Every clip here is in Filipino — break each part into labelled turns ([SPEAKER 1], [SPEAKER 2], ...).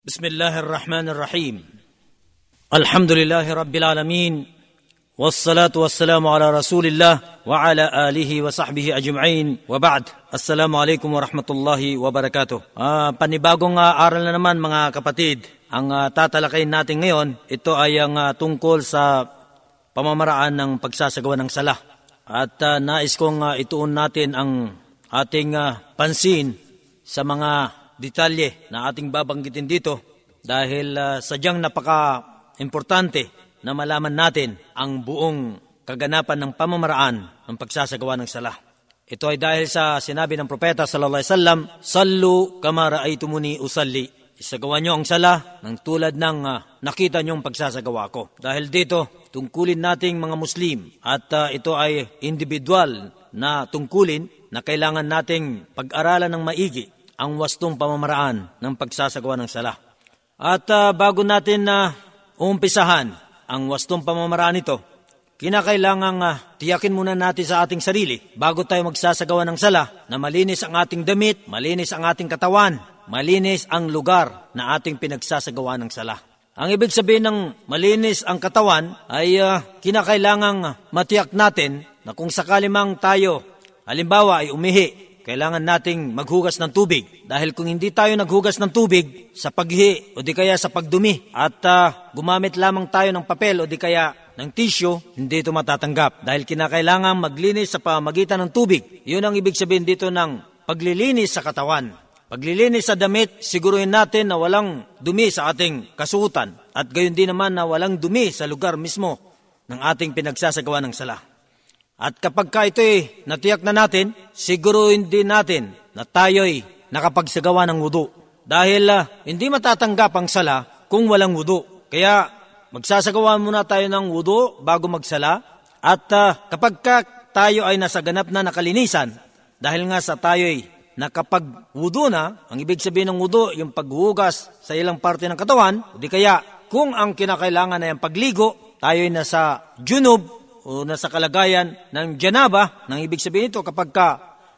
[SPEAKER 1] بسم الله الرحمن الرحيم الحمد لله رب العالمين والصلاة والسلام على رسول الله وعلى آله وصحبه أجمعين وبعد السلام عليكم ورحمة الله وبركاته Ah, panibagong ah, aral na naman mga kapatid ang ah, tatalakayin natin ngayon ito ay ang ah, tungkol sa pamamaraan ng pagsasagawa ng sala at ah, nais kong ah, ituon natin ang ating ah, pansin sa mga detalye na ating babanggitin dito dahil ah, sadyang napaka-importante na malaman natin ang buong kaganapan ng pamamaraan ng pagsasagawa ng sala. Ito ay dahil sa sinabi ng propeta sallallahu alaihi wasallam, "Sallu kama ra'aytumuni usalli." Isagawa niyo ang sala ng tulad ng ah, nakita niyong pagsasagawa ko. Dahil dito, tungkulin nating mga Muslim at ah, ito ay individual na tungkulin na kailangan nating pag-aralan ng maigi ang wastong pamamaraan ng pagsasagawa ng sala. At ah, bago natin na umpisahan ang wastong pamamaraan ito, kinakailangan uh, tiyakin muna natin sa ating sarili bago tayo magsasagawa ng sala na malinis ang ating damit, malinis ang ating katawan, malinis ang lugar na ating pinagsasagawa ng sala. Ang ibig sabihin ng malinis ang katawan ay uh, kinakailangang matiyak natin na kung sakali mang tayo, halimbawa ay umihi, kailangan nating maghugas ng tubig. Dahil kung hindi tayo naghugas ng tubig sa paghi o di kaya sa pagdumi at uh, gumamit lamang tayo ng papel o di kaya ng tissue, hindi ito matatanggap. Dahil kinakailangan maglinis sa pamagitan ng tubig. Yun ang ibig sabihin dito ng paglilinis sa katawan. Paglilinis sa damit, siguruhin natin na walang dumi sa ating kasuotan at gayon din naman na walang dumi sa lugar mismo ng ating pinagsasagawa ng sala. At kapag ka ito'y natiyak na natin, siguruhin din natin na tayo'y nakapagsagawa ng wudu. Dahil uh, hindi matatanggap ang sala kung walang wudu. Kaya magsasagawa muna tayo ng wudu bago magsala. At uh, kapag ka tayo ay nasa ganap na nakalinisan, dahil nga sa tayo'y nakapag-wudu na, ang ibig sabihin ng wudu, yung paghugas sa ilang parte ng katawan, di kaya kung ang kinakailangan ay ang pagligo, tayo'y nasa junub o nasa kalagayan ng janaba, nang ibig sabihin ito kapag ka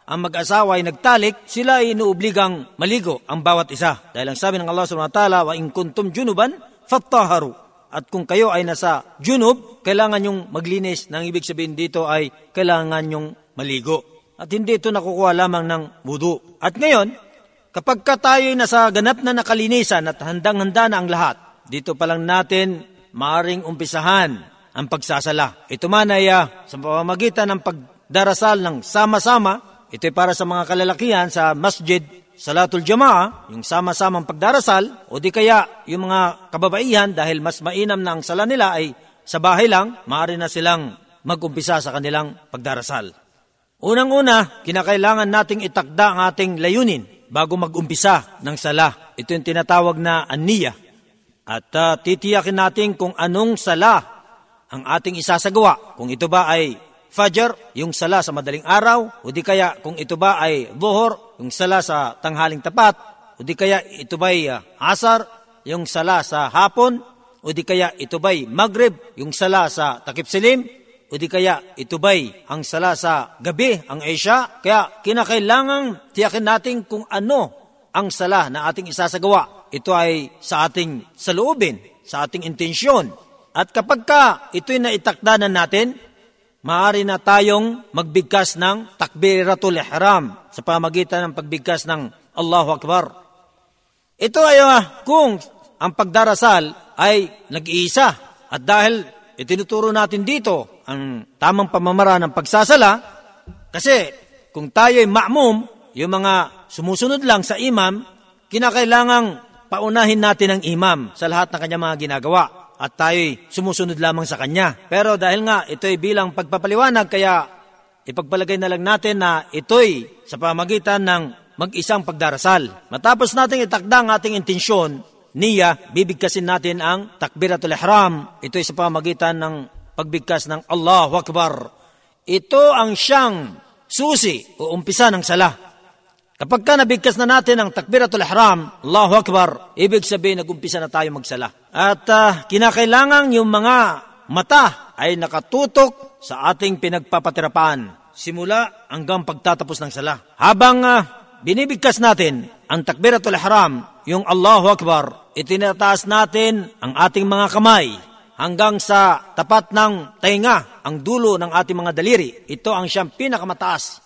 [SPEAKER 1] ang mag-asawa ay nagtalik, sila ay inuobligang maligo ang bawat isa. Dahil ang sabi ng Allah subhanahu wa ta'ala, wa in kuntum junuban, fattaharu. At kung kayo ay nasa junub, kailangan yung maglinis. Nang ibig sabihin dito ay kailangan yung maligo. At hindi ito nakukuha lamang ng wudu. At ngayon, kapag ka tayo ay nasa ganap na nakalinisan at handang-handa na ang lahat, dito pa lang natin maaring umpisahan ang pagsasala. Ito man ay uh, sa pamamagitan ng pagdarasal ng sama-sama, ito ay para sa mga kalalakihan sa masjid, salatul jamaa, yung sama-samang pagdarasal, o di kaya yung mga kababaihan dahil mas mainam na ang sala nila ay sa bahay lang, maaari na silang mag-umpisa sa kanilang pagdarasal. Unang-una, kinakailangan nating itakda ang ating layunin bago mag-umpisa ng sala. Ito yung tinatawag na aniya. At uh, titiyakin natin kung anong sala ang ating isasagawa. Kung ito ba ay Fajr, yung sala sa madaling araw, o di kaya kung ito ba ay Dhuhr, yung sala sa tanghaling tapat, o di kaya ito ba ay uh, Asar, yung sala sa hapon, o di kaya ito ba ay Maghrib, yung sala sa takip silim, o di kaya ito ba'y ang sala sa gabi, ang Isya? Kaya kinakailangang tiyakin natin kung ano ang sala na ating isasagawa. Ito ay sa ating saloobin, sa ating intensyon. At kapag ka ito'y naitakdanan natin, maaari na tayong magbigkas ng takbiratul ihram sa pamagitan ng pagbigkas ng Allahu Akbar. Ito ay uh, kung ang pagdarasal ay nag-iisa at dahil itinuturo natin dito ang tamang pamamara ng pagsasala kasi kung tayo ay ma'mum, yung mga sumusunod lang sa imam, kinakailangang paunahin natin ang imam sa lahat ng kanyang mga ginagawa at tayo'y sumusunod lamang sa kanya. Pero dahil nga ito'y bilang pagpapaliwanag, kaya ipagpalagay na lang natin na ito'y sa pamagitan ng mag-isang pagdarasal. Matapos nating itakda ang ating intensyon, niya, bibigkasin natin ang takbiratul ihram. Ito'y sa pamagitan ng pagbigkas ng Allahu Akbar. Ito ang siyang susi o umpisa ng sala. Kapag ka nabigkas na natin ang takbiratul ihram, Allahu Akbar, ibig sabihin nag-umpisa na tayo magsala. At uh, kinakailangan yung mga mata ay nakatutok sa ating pinagpapatirapan simula hanggang pagtatapos ng sala. Habang uh, binibigkas natin ang takbiratul ihram, yung Allahu Akbar, itinataas natin ang ating mga kamay hanggang sa tapat ng tainga, ang dulo ng ating mga daliri. Ito ang siyang pinakamataas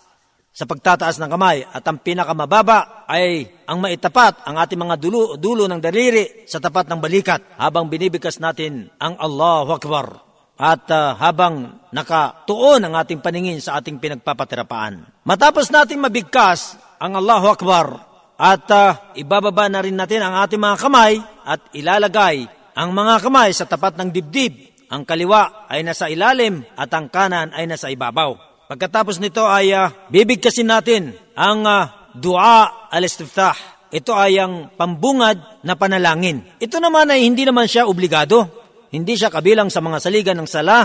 [SPEAKER 1] sa pagtataas ng kamay at ang pinakamababa ay ang maitapat ang ating mga dulo, dulo ng daliri sa tapat ng balikat habang binibigkas natin ang Allahu Akbar at uh, habang nakatuon ang ating paningin sa ating pinagpapatirapaan. Matapos natin mabigkas ang Allahu Akbar at uh, ibababa na rin natin ang ating mga kamay at ilalagay ang mga kamay sa tapat ng dibdib. Ang kaliwa ay nasa ilalim at ang kanan ay nasa ibabaw. Pagkatapos nito ay uh, bibigkasin natin ang uh, dua al-istiftah. Ito ay ang pambungad na panalangin. Ito naman ay hindi naman siya obligado. Hindi siya kabilang sa mga saligan ng sala,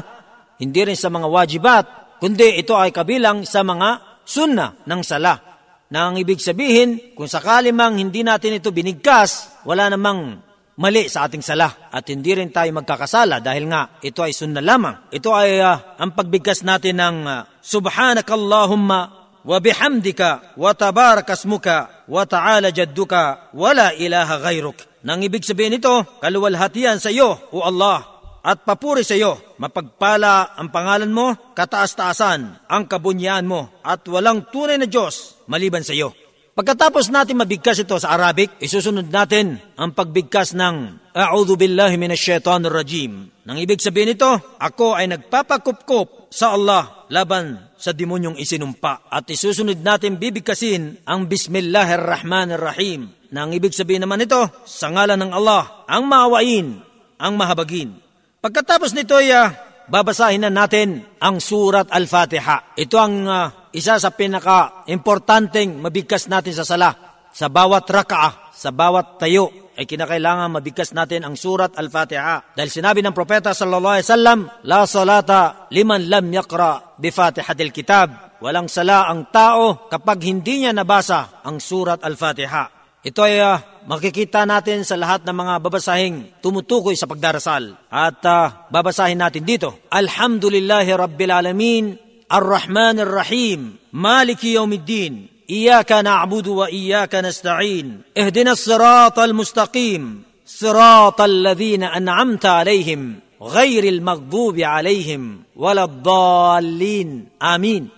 [SPEAKER 1] hindi rin sa mga wajibat, kundi ito ay kabilang sa mga sunna ng sala. Na ang ibig sabihin, kung sakali mang hindi natin ito binigkas, wala namang mali sa ating sala at hindi rin tayo magkakasala dahil nga ito ay sunna lamang. Ito ay uh, ang pagbigkas natin ng uh, Subhanakallahumma wa bihamdika wa tabarakasmuka wa ta'ala jadduka wa la ilaha ghayruk. Nang ibig sabihin nito, kaluwalhatian sa iyo, O Allah, at papuri sa iyo. Mapagpala ang pangalan mo, kataas-taasan ang kabunyan mo, at walang tunay na Diyos maliban sa iyo. Pagkatapos natin mabigkas ito sa Arabic, isusunod natin ang pagbigkas ng A'udhu billahi minash shaitanir rajim. Nang ibig sabihin nito, ako ay nagpapakupkup sa Allah laban sa demonyong isinumpa. At isusunod natin bibigkasin ang Bismillahirrahmanirrahim. Nang ibig sabihin naman nito, sa ngalan ng Allah, ang maawain, ang mahabagin. Pagkatapos nito ay uh, babasahin na natin ang Surat Al-Fatiha. Ito ang uh, isa sa pinaka-importanteng mabigkas natin sa sala. Sa bawat raka'a, sa bawat tayo, ay kinakailangan mabigkas natin ang surat Al-Fatiha. Dahil sinabi ng propeta sallallahu alaihi wasallam, La salata liman lam yakra bi Fatihatil Kitab. Walang sala ang tao kapag hindi niya nabasa ang surat Al-Fatiha. Ito ay uh, makikita natin sa lahat ng mga babasahing tumutukoy sa pagdarasal. At uh, babasahin natin dito. Alhamdulillahi Rabbil Alamin الرحمن الرحيم مالك يوم الدين اياك نعبد واياك نستعين اهدنا الصراط المستقيم صراط الذين انعمت عليهم غير المغضوب عليهم ولا الضالين امين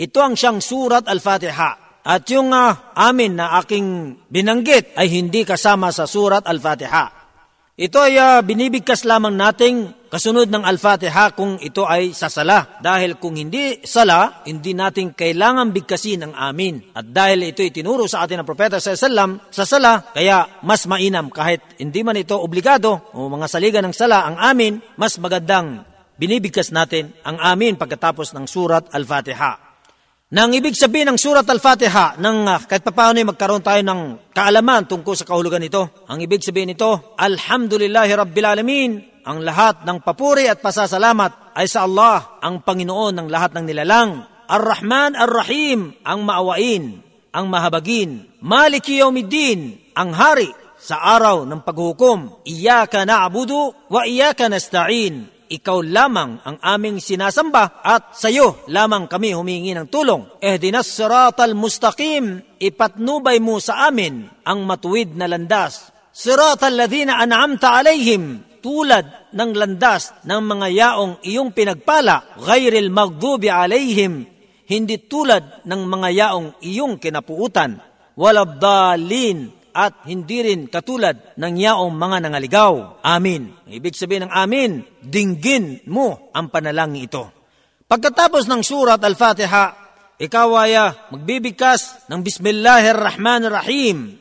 [SPEAKER 1] ito ang siyang surat al-Fatiha at yung uh, amin na aking binanggit ay hindi kasama sa surat al-Fatiha ito ay uh, binibigkas lamang nating kasunod ng Al-Fatiha kung ito ay sa sala. Dahil kung hindi sala, hindi natin kailangan bigkasin ang amin. At dahil ito itinuro sa atin ng Propeta sa Islam, sa sala, kaya mas mainam kahit hindi man ito obligado o mga saligan ng sala ang amin, mas magandang binibigkas natin ang amin pagkatapos ng surat Al-Fatiha. Nang ibig sabihin ng Surat Al-Fatiha, nang uh, kahit paano ay magkaroon tayo ng kaalaman tungkol sa kahulugan nito. Ang ibig sabihin nito, Alhamdulillahi Rabbil Alamin, ang lahat ng papuri at pasasalamat ay sa Allah, ang Panginoon ng lahat ng nilalang. Ar-Rahman Ar-Rahim, ang maawain, ang mahabagin. Maliki Yawmiddin, ang hari sa araw ng paghukom. Iyaka na'budu wa iyaka nasta'in ikaw lamang ang aming sinasamba at sa iyo lamang kami humingi ng tulong. Ehdinas siratal mustaqim, ipatnubay mo sa amin ang matuwid na landas. Siratal ladhina an'amta alayhim, tulad ng landas ng mga yaong iyong pinagpala, ghayril maghdubi alayhim, hindi tulad ng mga yaong iyong kinapuutan, walabdalin, at hindi rin katulad ng yaong mga nangaligaw. Amin. Ibig sabihin ng amin, dinggin mo ang panalangin ito. Pagkatapos ng surat Al-Fatiha, ikaw ay uh, magbibigkas ng Bismillahirrahmanirrahim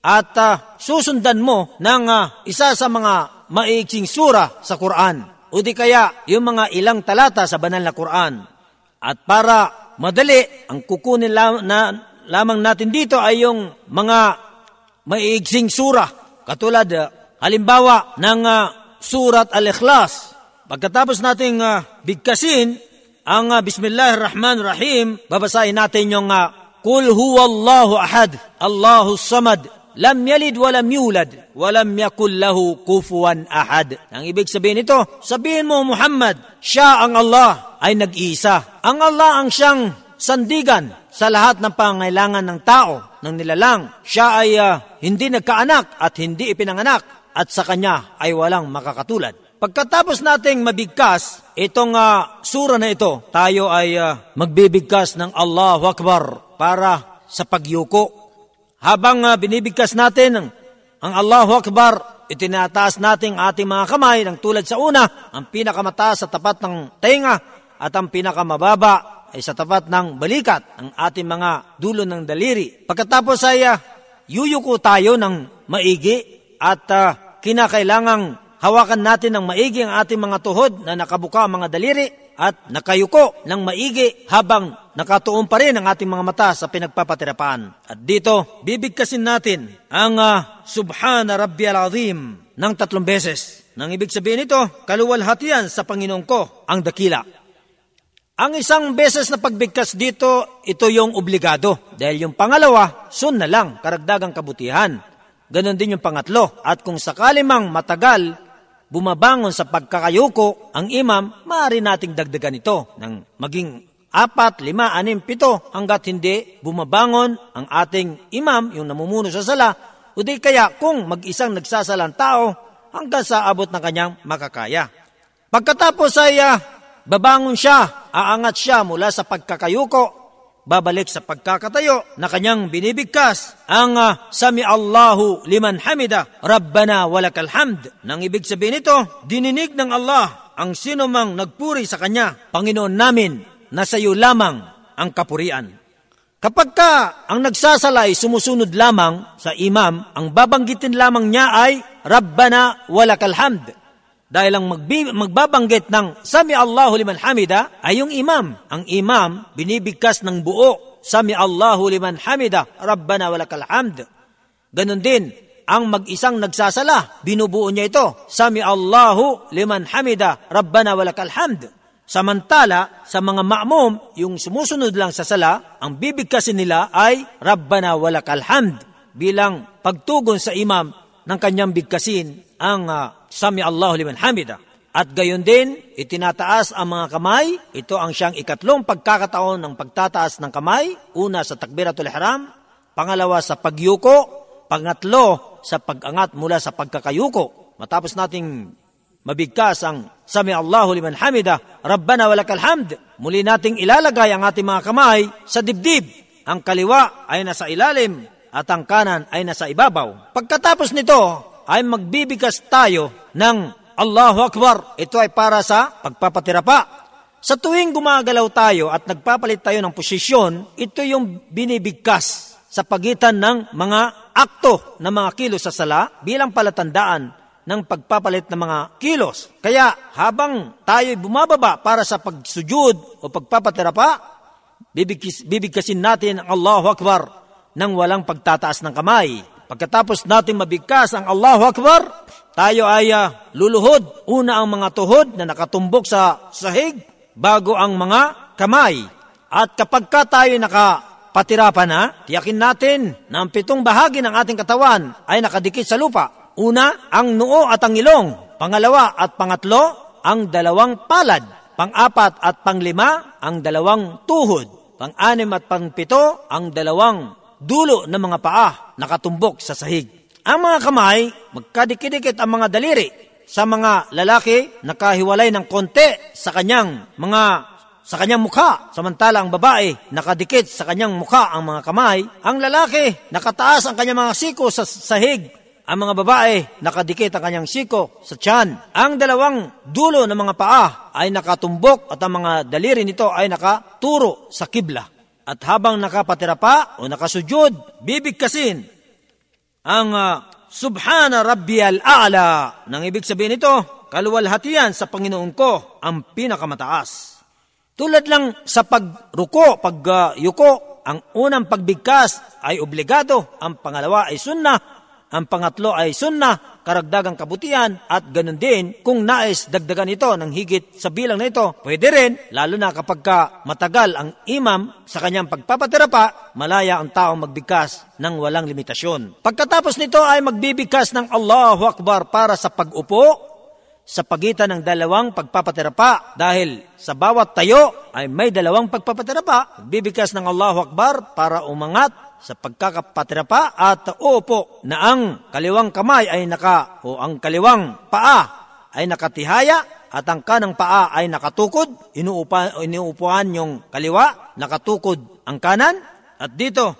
[SPEAKER 1] at uh, susundan mo ng uh, isa sa mga maiksing sura sa Quran o di kaya yung mga ilang talata sa banal na Quran. At para madali, ang kukunin la- na, lamang natin dito ay yung mga maiigsing sura. Katulad, uh, halimbawa ng uh, surat Al-Ikhlas. Pagkatapos nating uh, bigkasin ang uh, Bismillahirrahmanirrahim, babasahin natin yung uh, Kul huwallahu ahad, Allahu samad, lam yalid walam yulad, walam yakul lahu kufuwan ahad. Ang ibig sabihin nito, sabihin mo Muhammad, siya ang Allah ay nag-iisa. Ang Allah ang siyang sandigan sa lahat ng pangailangan ng tao, ng nilalang. Siya ay uh, hindi nagkaanak at hindi ipinanganak at sa kanya ay walang makakatulad. Pagkatapos nating mabigkas itong uh, sura na ito, tayo ay uh, magbibigkas ng Allahu Akbar para sa pagyuko. Habang uh, binibigkas natin ang, Allahu Akbar, itinataas natin ating mga kamay ng tulad sa una, ang pinakamataas sa tapat ng tenga at ang pinakamababa ay sa tapat ng balikat, ang ating mga dulo ng daliri. Pagkatapos ay uh, yuyuko tayo ng maigi at uh, kinakailangang hawakan natin ng maigi ang ating mga tuhod na nakabuka ang mga daliri at nakayuko ng maigi habang nakatuon pa rin ang ating mga mata sa pinagpapatirapaan. At dito, bibigkasin natin ang uh, Subhana Rabbi Al-Azim ng tatlong beses. Nang ibig sabihin ito, kaluwalhatian sa Panginoon ko ang dakila. Ang isang beses na pagbigkas dito, ito yung obligado. Dahil yung pangalawa, sun na lang, karagdagang kabutihan. Ganon din yung pangatlo. At kung sakali mang matagal, bumabangon sa pagkakayuko, ang imam, maaari nating dagdagan ito ng maging apat, lima, anim, pito, hanggat hindi bumabangon ang ating imam, yung namumuno sa sala, o di kaya kung mag-isang nagsasalang tao, hanggang sa abot ng kanyang makakaya. Pagkatapos ay uh, babangon siya, aangat siya mula sa pagkakayuko, babalik sa pagkakatayo na kanyang binibigkas ang uh, Sami Allahu liman hamida Rabbana walakal hamd. Nang ibig sabihin nito, dininig ng Allah ang sino mang nagpuri sa kanya, Panginoon namin, na sa iyo lamang ang kapurian. Kapag ka ang nagsasalay sumusunod lamang sa imam, ang babanggitin lamang niya ay Rabbana walakal hamd dahil ang magbi- magbabanggit ng Sami Allahu liman hamida ay yung imam. Ang imam binibigkas ng buo. Sami Allahu liman hamida, Rabbana walakal hamd. Ganon din, ang mag-isang nagsasala, binubuo niya ito. Sami Allahu liman hamida, Rabbana walakal hamd. Samantala, sa mga ma'mum, yung sumusunod lang sa sala, ang bibigkasin nila ay Rabbana walakal hamd bilang pagtugon sa imam ng kanyang bigkasin ang uh, Sami Allahu liman hamida. At gayon din, itinataas ang mga kamay. Ito ang siyang ikatlong pagkakataon ng pagtataas ng kamay. Una sa takbiratul ihram, pangalawa sa pagyuko, pangatlo sa pagangat mula sa pagkakayuko. Matapos nating mabigkas ang Sami Allahu liman hamida, Rabbana walakal hamd. Muli nating ilalagay ang ating mga kamay sa dibdib. Ang kaliwa ay nasa ilalim at ang kanan ay nasa ibabaw. Pagkatapos nito, ay magbibigas tayo ng Allahu Akbar. Ito ay para sa pagpapatirapa. Sa tuwing gumagalaw tayo at nagpapalit tayo ng posisyon, ito yung binibigkas sa pagitan ng mga akto ng mga kilos sa sala bilang palatandaan ng pagpapalit ng mga kilos. Kaya habang tayo bumababa para sa pagsujud o pagpapatirapa, bibigkis, bibigkasin natin ang Allahu Akbar nang walang pagtataas ng kamay. Pagkatapos natin mabigkas ang Allahu Akbar, tayo ay uh, luluhod. Una ang mga tuhod na nakatumbok sa sahig bago ang mga kamay. At kapag ka tayo nakapatirapan na, tiyakin natin na ang pitong bahagi ng ating katawan ay nakadikit sa lupa. Una, ang noo at ang ilong. Pangalawa at pangatlo, ang dalawang palad. Pang-apat at panglima, ang dalawang tuhod. Pang-anim at pangpito, ang dalawang dulo ng mga paa nakatumbok sa sahig. Ang mga kamay, magkadikidikit ang mga daliri. Sa mga lalaki, nakahiwalay ng konti sa kanyang mga sa kanyang mukha. Samantala ang babae, nakadikit sa kanyang mukha ang mga kamay. Ang lalaki, nakataas ang kanyang mga siko sa sahig. Ang mga babae, nakadikit ang kanyang siko sa tiyan. Ang dalawang dulo ng mga paa ay nakatumbok at ang mga daliri nito ay nakaturo sa kibla. At habang nakapatira pa o nakasujud, bibigkasin ang uh, Subhana Rabbi al-A'la. Nang ibig sabihin nito, kaluwalhatian sa Panginoon ko ang pinakamataas. Tulad lang sa pagruko, pagyuko, uh, ang unang pagbigkas ay obligado, ang pangalawa ay sunnah, ang pangatlo ay sunnah, karagdagang kabutihan, at ganun din, kung nais dagdagan ito ng higit sa bilang na ito, pwede rin, lalo na kapag ka matagal ang imam sa kanyang pagpapatirapa, malaya ang taong magbigkas ng walang limitasyon. Pagkatapos nito ay magbibigkas ng Allahu Akbar para sa pag-upo, sa pagitan ng dalawang pagpapatirapa dahil sa bawat tayo ay may dalawang pagpapatirapa. Bibigkas ng Allahu Akbar para umangat sa pagkakapatirapa at uupo na ang kaliwang kamay ay naka o ang kaliwang paa ay nakatihaya at ang kanang paa ay nakatukod, inuupa, inuupuan yung kaliwa, nakatukod ang kanan, at dito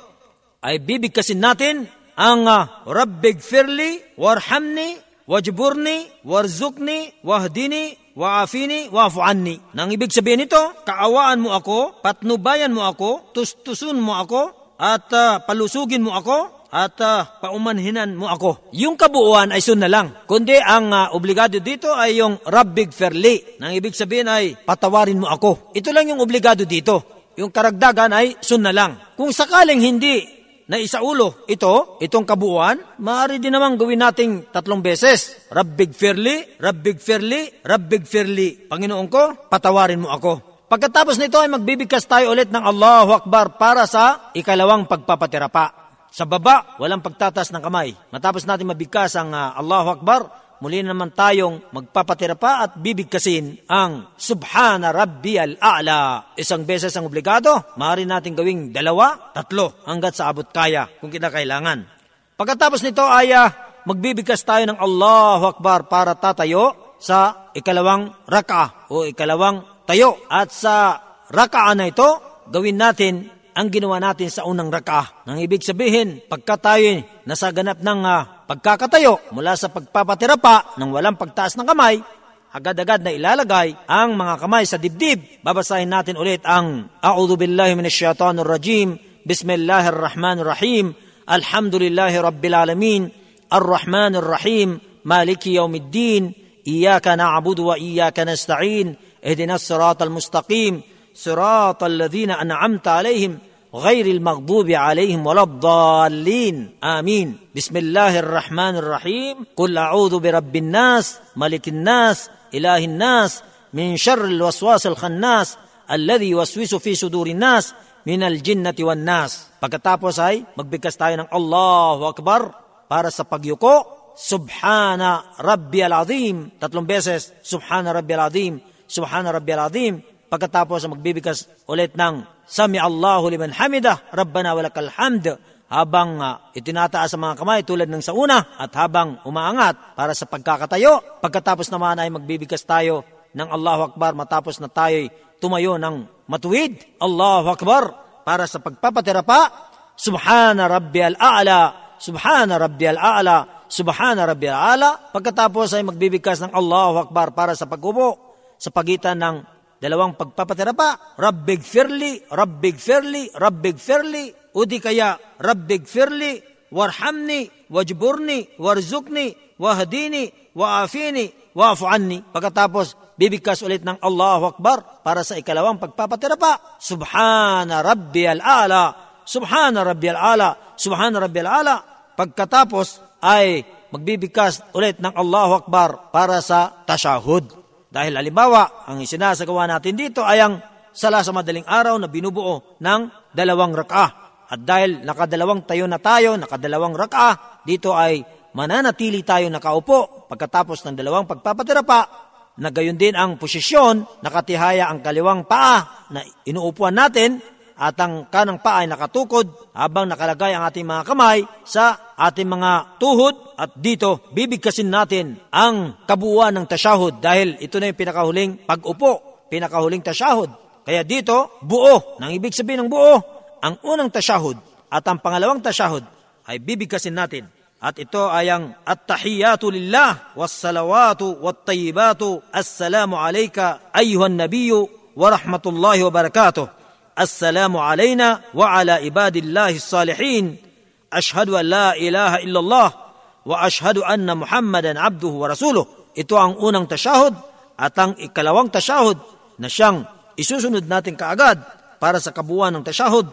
[SPEAKER 1] ay bibigkasin natin ang uh, Rabbig Firli, Warhamni, Wajburni, Warzukni, Wahdini, Waafini, Wafu anni. Nang ibig sabihin nito, kaawaan mo ako, patnubayan mo ako, tustusun mo ako, at uh, palusugin mo ako, at uh, paumanhinan mo ako. Yung kabuuan ay sunna lang. Kundi ang uh, obligado dito ay yung Rabbig Ferli. Nang ibig sabihin ay patawarin mo ako. Ito lang yung obligado dito. Yung karagdagan ay sunna lang. Kung sakaling hindi na isaulo ito, itong kabuuan, maaari din naman gawin nating tatlong beses. Rabbig Firli, Rabbig Firli, Rabbig Firli. Panginoon ko, patawarin mo ako. Pagkatapos nito ay magbibigkas tayo ulit ng Allahu Akbar para sa ikalawang pagpapatirapa. Sa baba, walang pagtatas ng kamay. Matapos natin mabigkas ang uh, Allahu Akbar, muli naman tayong magpapatira pa at bibigkasin ang Subhana Rabbi al-A'la. Isang beses ang obligado, maaari natin gawing dalawa, tatlo, hanggat sa abot kaya kung kinakailangan. Pagkatapos nito ay uh, magbibigkas tayo ng Allahu Akbar para tatayo sa ikalawang raka o ikalawang tayo. At sa raka na ito, gawin natin ang ginawa natin sa unang raka. Nang ibig sabihin, pagka tayo nasa ganap ng uh, pagkakatayo mula sa pagpapatira pa ng walang pagtaas ng kamay, agad-agad na ilalagay ang mga kamay sa dibdib. Babasahin natin ulit ang A'udhu billahi minash shaitanir rajim. Bismillahir rahmanir rahim. Alhamdulillahi rabbil alamin. Ar-Rahmanir Rahim. Maliki yawmiddin. Iyaka na'budu wa iyaka nasta'in. Ihdinas siratal mustaqim. صراط الذين أنعمت عليهم غير المغضوب عليهم ولا الضالين آمين بسم الله الرحمن الرحيم قل أعوذ برب الناس ملك الناس إله الناس من شر الوسواس الخناس الذي يوسوس في صدور الناس من الجنة والناس Pagkatapos ay magbigkas tayo ng Allahu Akbar para sa pagyuko. Subhana Rabbi al-Azim. Tatlong beses, Subhana Rabbi al-Azim. Subhana Rabbi al-Azim. Pagkatapos magbibigkas ulit ng Sami Allahu liman hamida, Rabbana walakal hamd, habang uh, itinataas ang mga kamay tulad ng sa una at habang umaangat para sa pagkakatayo. Pagkatapos naman ay magbibigkas tayo ng Allahu Akbar matapos na tayo tumayo ng matuwid. Allahu Akbar para sa pagpapatira pa. Subhana Rabbi al-A'la, Subhana Rabbi al-A'la, Subhana Rabbi al-A'la. Pagkatapos ay magbibigkas ng Allahu Akbar para sa pag-upo sa pagitan ng dalawang pagpapatira pa, Rabbig Firli, Rabbig Firli, Rabbig Firli, o di kaya Rabbig Firli, Warhamni, Wajburni, Warzukni, Wahdini, Waafini, Waafu anni. Pagkatapos, bibigkas ulit ng Allahu Akbar para sa ikalawang pagpapatira pa. Subhana Rabbi al-Ala, Subhana Rabbi al-Ala, Subhana Rabbi al-Ala. Pagkatapos ay magbibigkas ulit ng Allahu Akbar para sa tashahud. Dahil halimbawa, ang isinasagawa natin dito ay ang sala sa madaling araw na binubuo ng dalawang raka. At dahil nakadalawang tayo na tayo, nakadalawang raka, dito ay mananatili tayo nakaupo pagkatapos ng dalawang pagpapatira pa, na gayon din ang posisyon, nakatihaya ang kaliwang paa na inuupuan natin at ang kanang paa ay nakatukod habang nakalagay ang ating mga kamay sa ating mga tuhod at dito bibigkasin natin ang kabuuan ng tasyahud dahil ito na yung pinakahuling pag-upo, pinakahuling tasyahud. Kaya dito, buo, nang ibig sabihin ng buo, ang unang tasyahud at ang pangalawang tasyahud ay bibigkasin natin. At ito ay ang at-tahiyatu lillah was-salawatu wat-tayyibatu assalamu alayka ayyuhan nabiyyu wa rahmatullahi wa barakatuh. السلام علينا وعلى عباد الله الصالحين أشهد أن لا إله إلا الله وأشهد أن محمدا عبده ورسوله ito ang unang tashahud at ang ikalawang tashahud na siyang isusunod natin kaagad para sa kabuuan ng tashahud.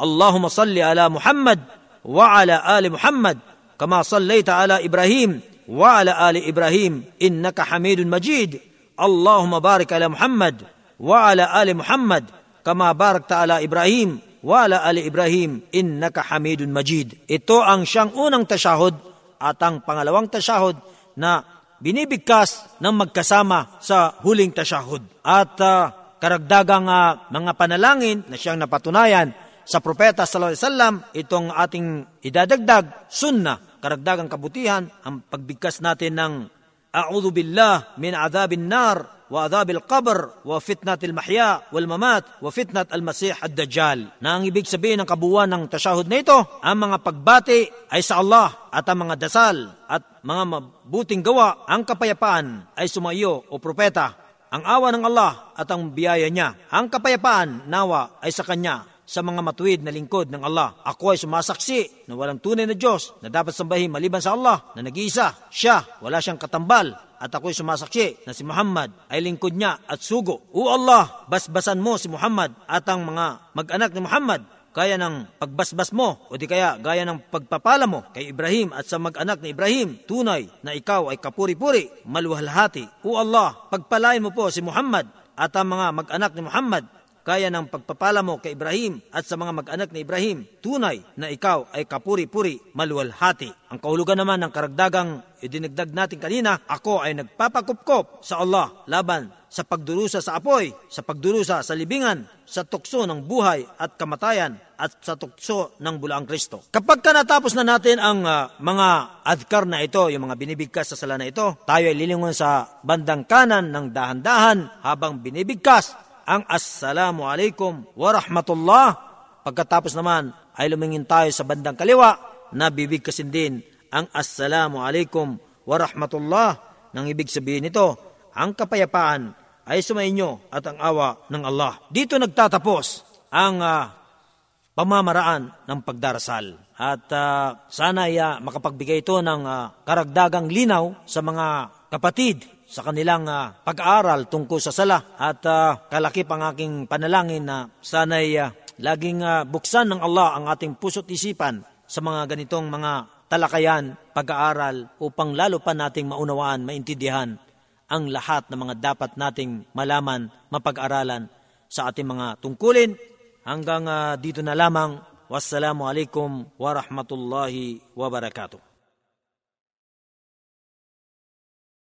[SPEAKER 1] Allahumma salli ala Muhammad wa ala ali Muhammad kama sallaita ala Ibrahim wa ala ali Ibrahim innaka Hamidun Majid. Allahumma barik ala Muhammad wa ala ali Muhammad kama barakta ala Ibrahim wa ala ali Ibrahim innaka Hamidun Majid. Ito ang siyang unang tasyahud at ang pangalawang tasyahud na binibigkas ng magkasama sa huling tasyahud. At ah, karagdagang ah, mga panalangin na siyang napatunayan sa propeta sallallahu alaihi wasallam itong ating idadagdag sunna karagdagang kabutihan ang pagbigkas natin ng a'udhu billah min adhabin nar wa adhabil qabr wa fitnatil mahya wal mamat wa fitnat al masih ad dajjal na ang ibig sabihin ng kabuuan ng tasyahud na ito ang mga pagbati ay sa Allah at ang mga dasal at mga mabuting gawa ang kapayapaan ay sumayo o propeta ang awa ng Allah at ang biyaya niya. Ang kapayapaan, nawa, ay sa Kanya sa mga matuwid na lingkod ng Allah. Ako ay sumasaksi na walang tunay na Diyos na dapat sambahin maliban sa Allah na nag-iisa. Siya, wala siyang katambal. At ako'y sumasaksi na si Muhammad ay lingkod niya at sugo. O Allah, basbasan mo si Muhammad at ang mga mag-anak ni Muhammad kaya ng pagbasbas mo o di kaya gaya ng pagpapala mo kay Ibrahim at sa mag-anak ni Ibrahim, tunay na ikaw ay kapuri-puri, maluhalhati. O Allah, pagpalain mo po si Muhammad at ang mga mag-anak ni Muhammad kaya ng pagpapala mo kay Ibrahim at sa mga mag-anak ni Ibrahim, tunay na ikaw ay kapuri-puri, maluwalhati. Ang kahulugan naman ng karagdagang idinagdag natin kanina, ako ay nagpapakupkop sa Allah laban sa pagdurusa sa apoy, sa pagdurusa sa libingan, sa tukso ng buhay at kamatayan at sa tukso ng bulaang Kristo. Kapag ka natapos na natin ang ah, mga adhkar na ito, yung mga binibigkas sa sala na ito, tayo ay lilingon sa bandang kanan ng dahan-dahan habang binibigkas ang Assalamu alaikum wa rahmatullah. Pagkatapos naman ay lumingin tayo sa bandang kaliwa na bibigkasin din ang Assalamu alaikum wa rahmatullah. Nang ibig sabihin nito, ang kapayapaan ay sumainyo at ang awa ng Allah. Dito nagtatapos ang ah, pamamaraan ng pagdarasal. At ah, sana ay ah, makapagbigay ito ng ah, karagdagang linaw sa mga kapatid sa kanilang ah, pag-aaral tungkol sa sala. At ah, kalakip ang aking panalangin na sana ay ah, laging ah, buksan ng Allah ang ating puso't isipan sa mga ganitong mga talakayan, pag-aaral upang lalo pa nating maunawaan, maintindihan ang lahat ng mga dapat nating malaman, mapag-aralan sa ating mga tungkulin. Hanggang ah, dito na lamang. Wassalamu alaikum wa rahmatullahi.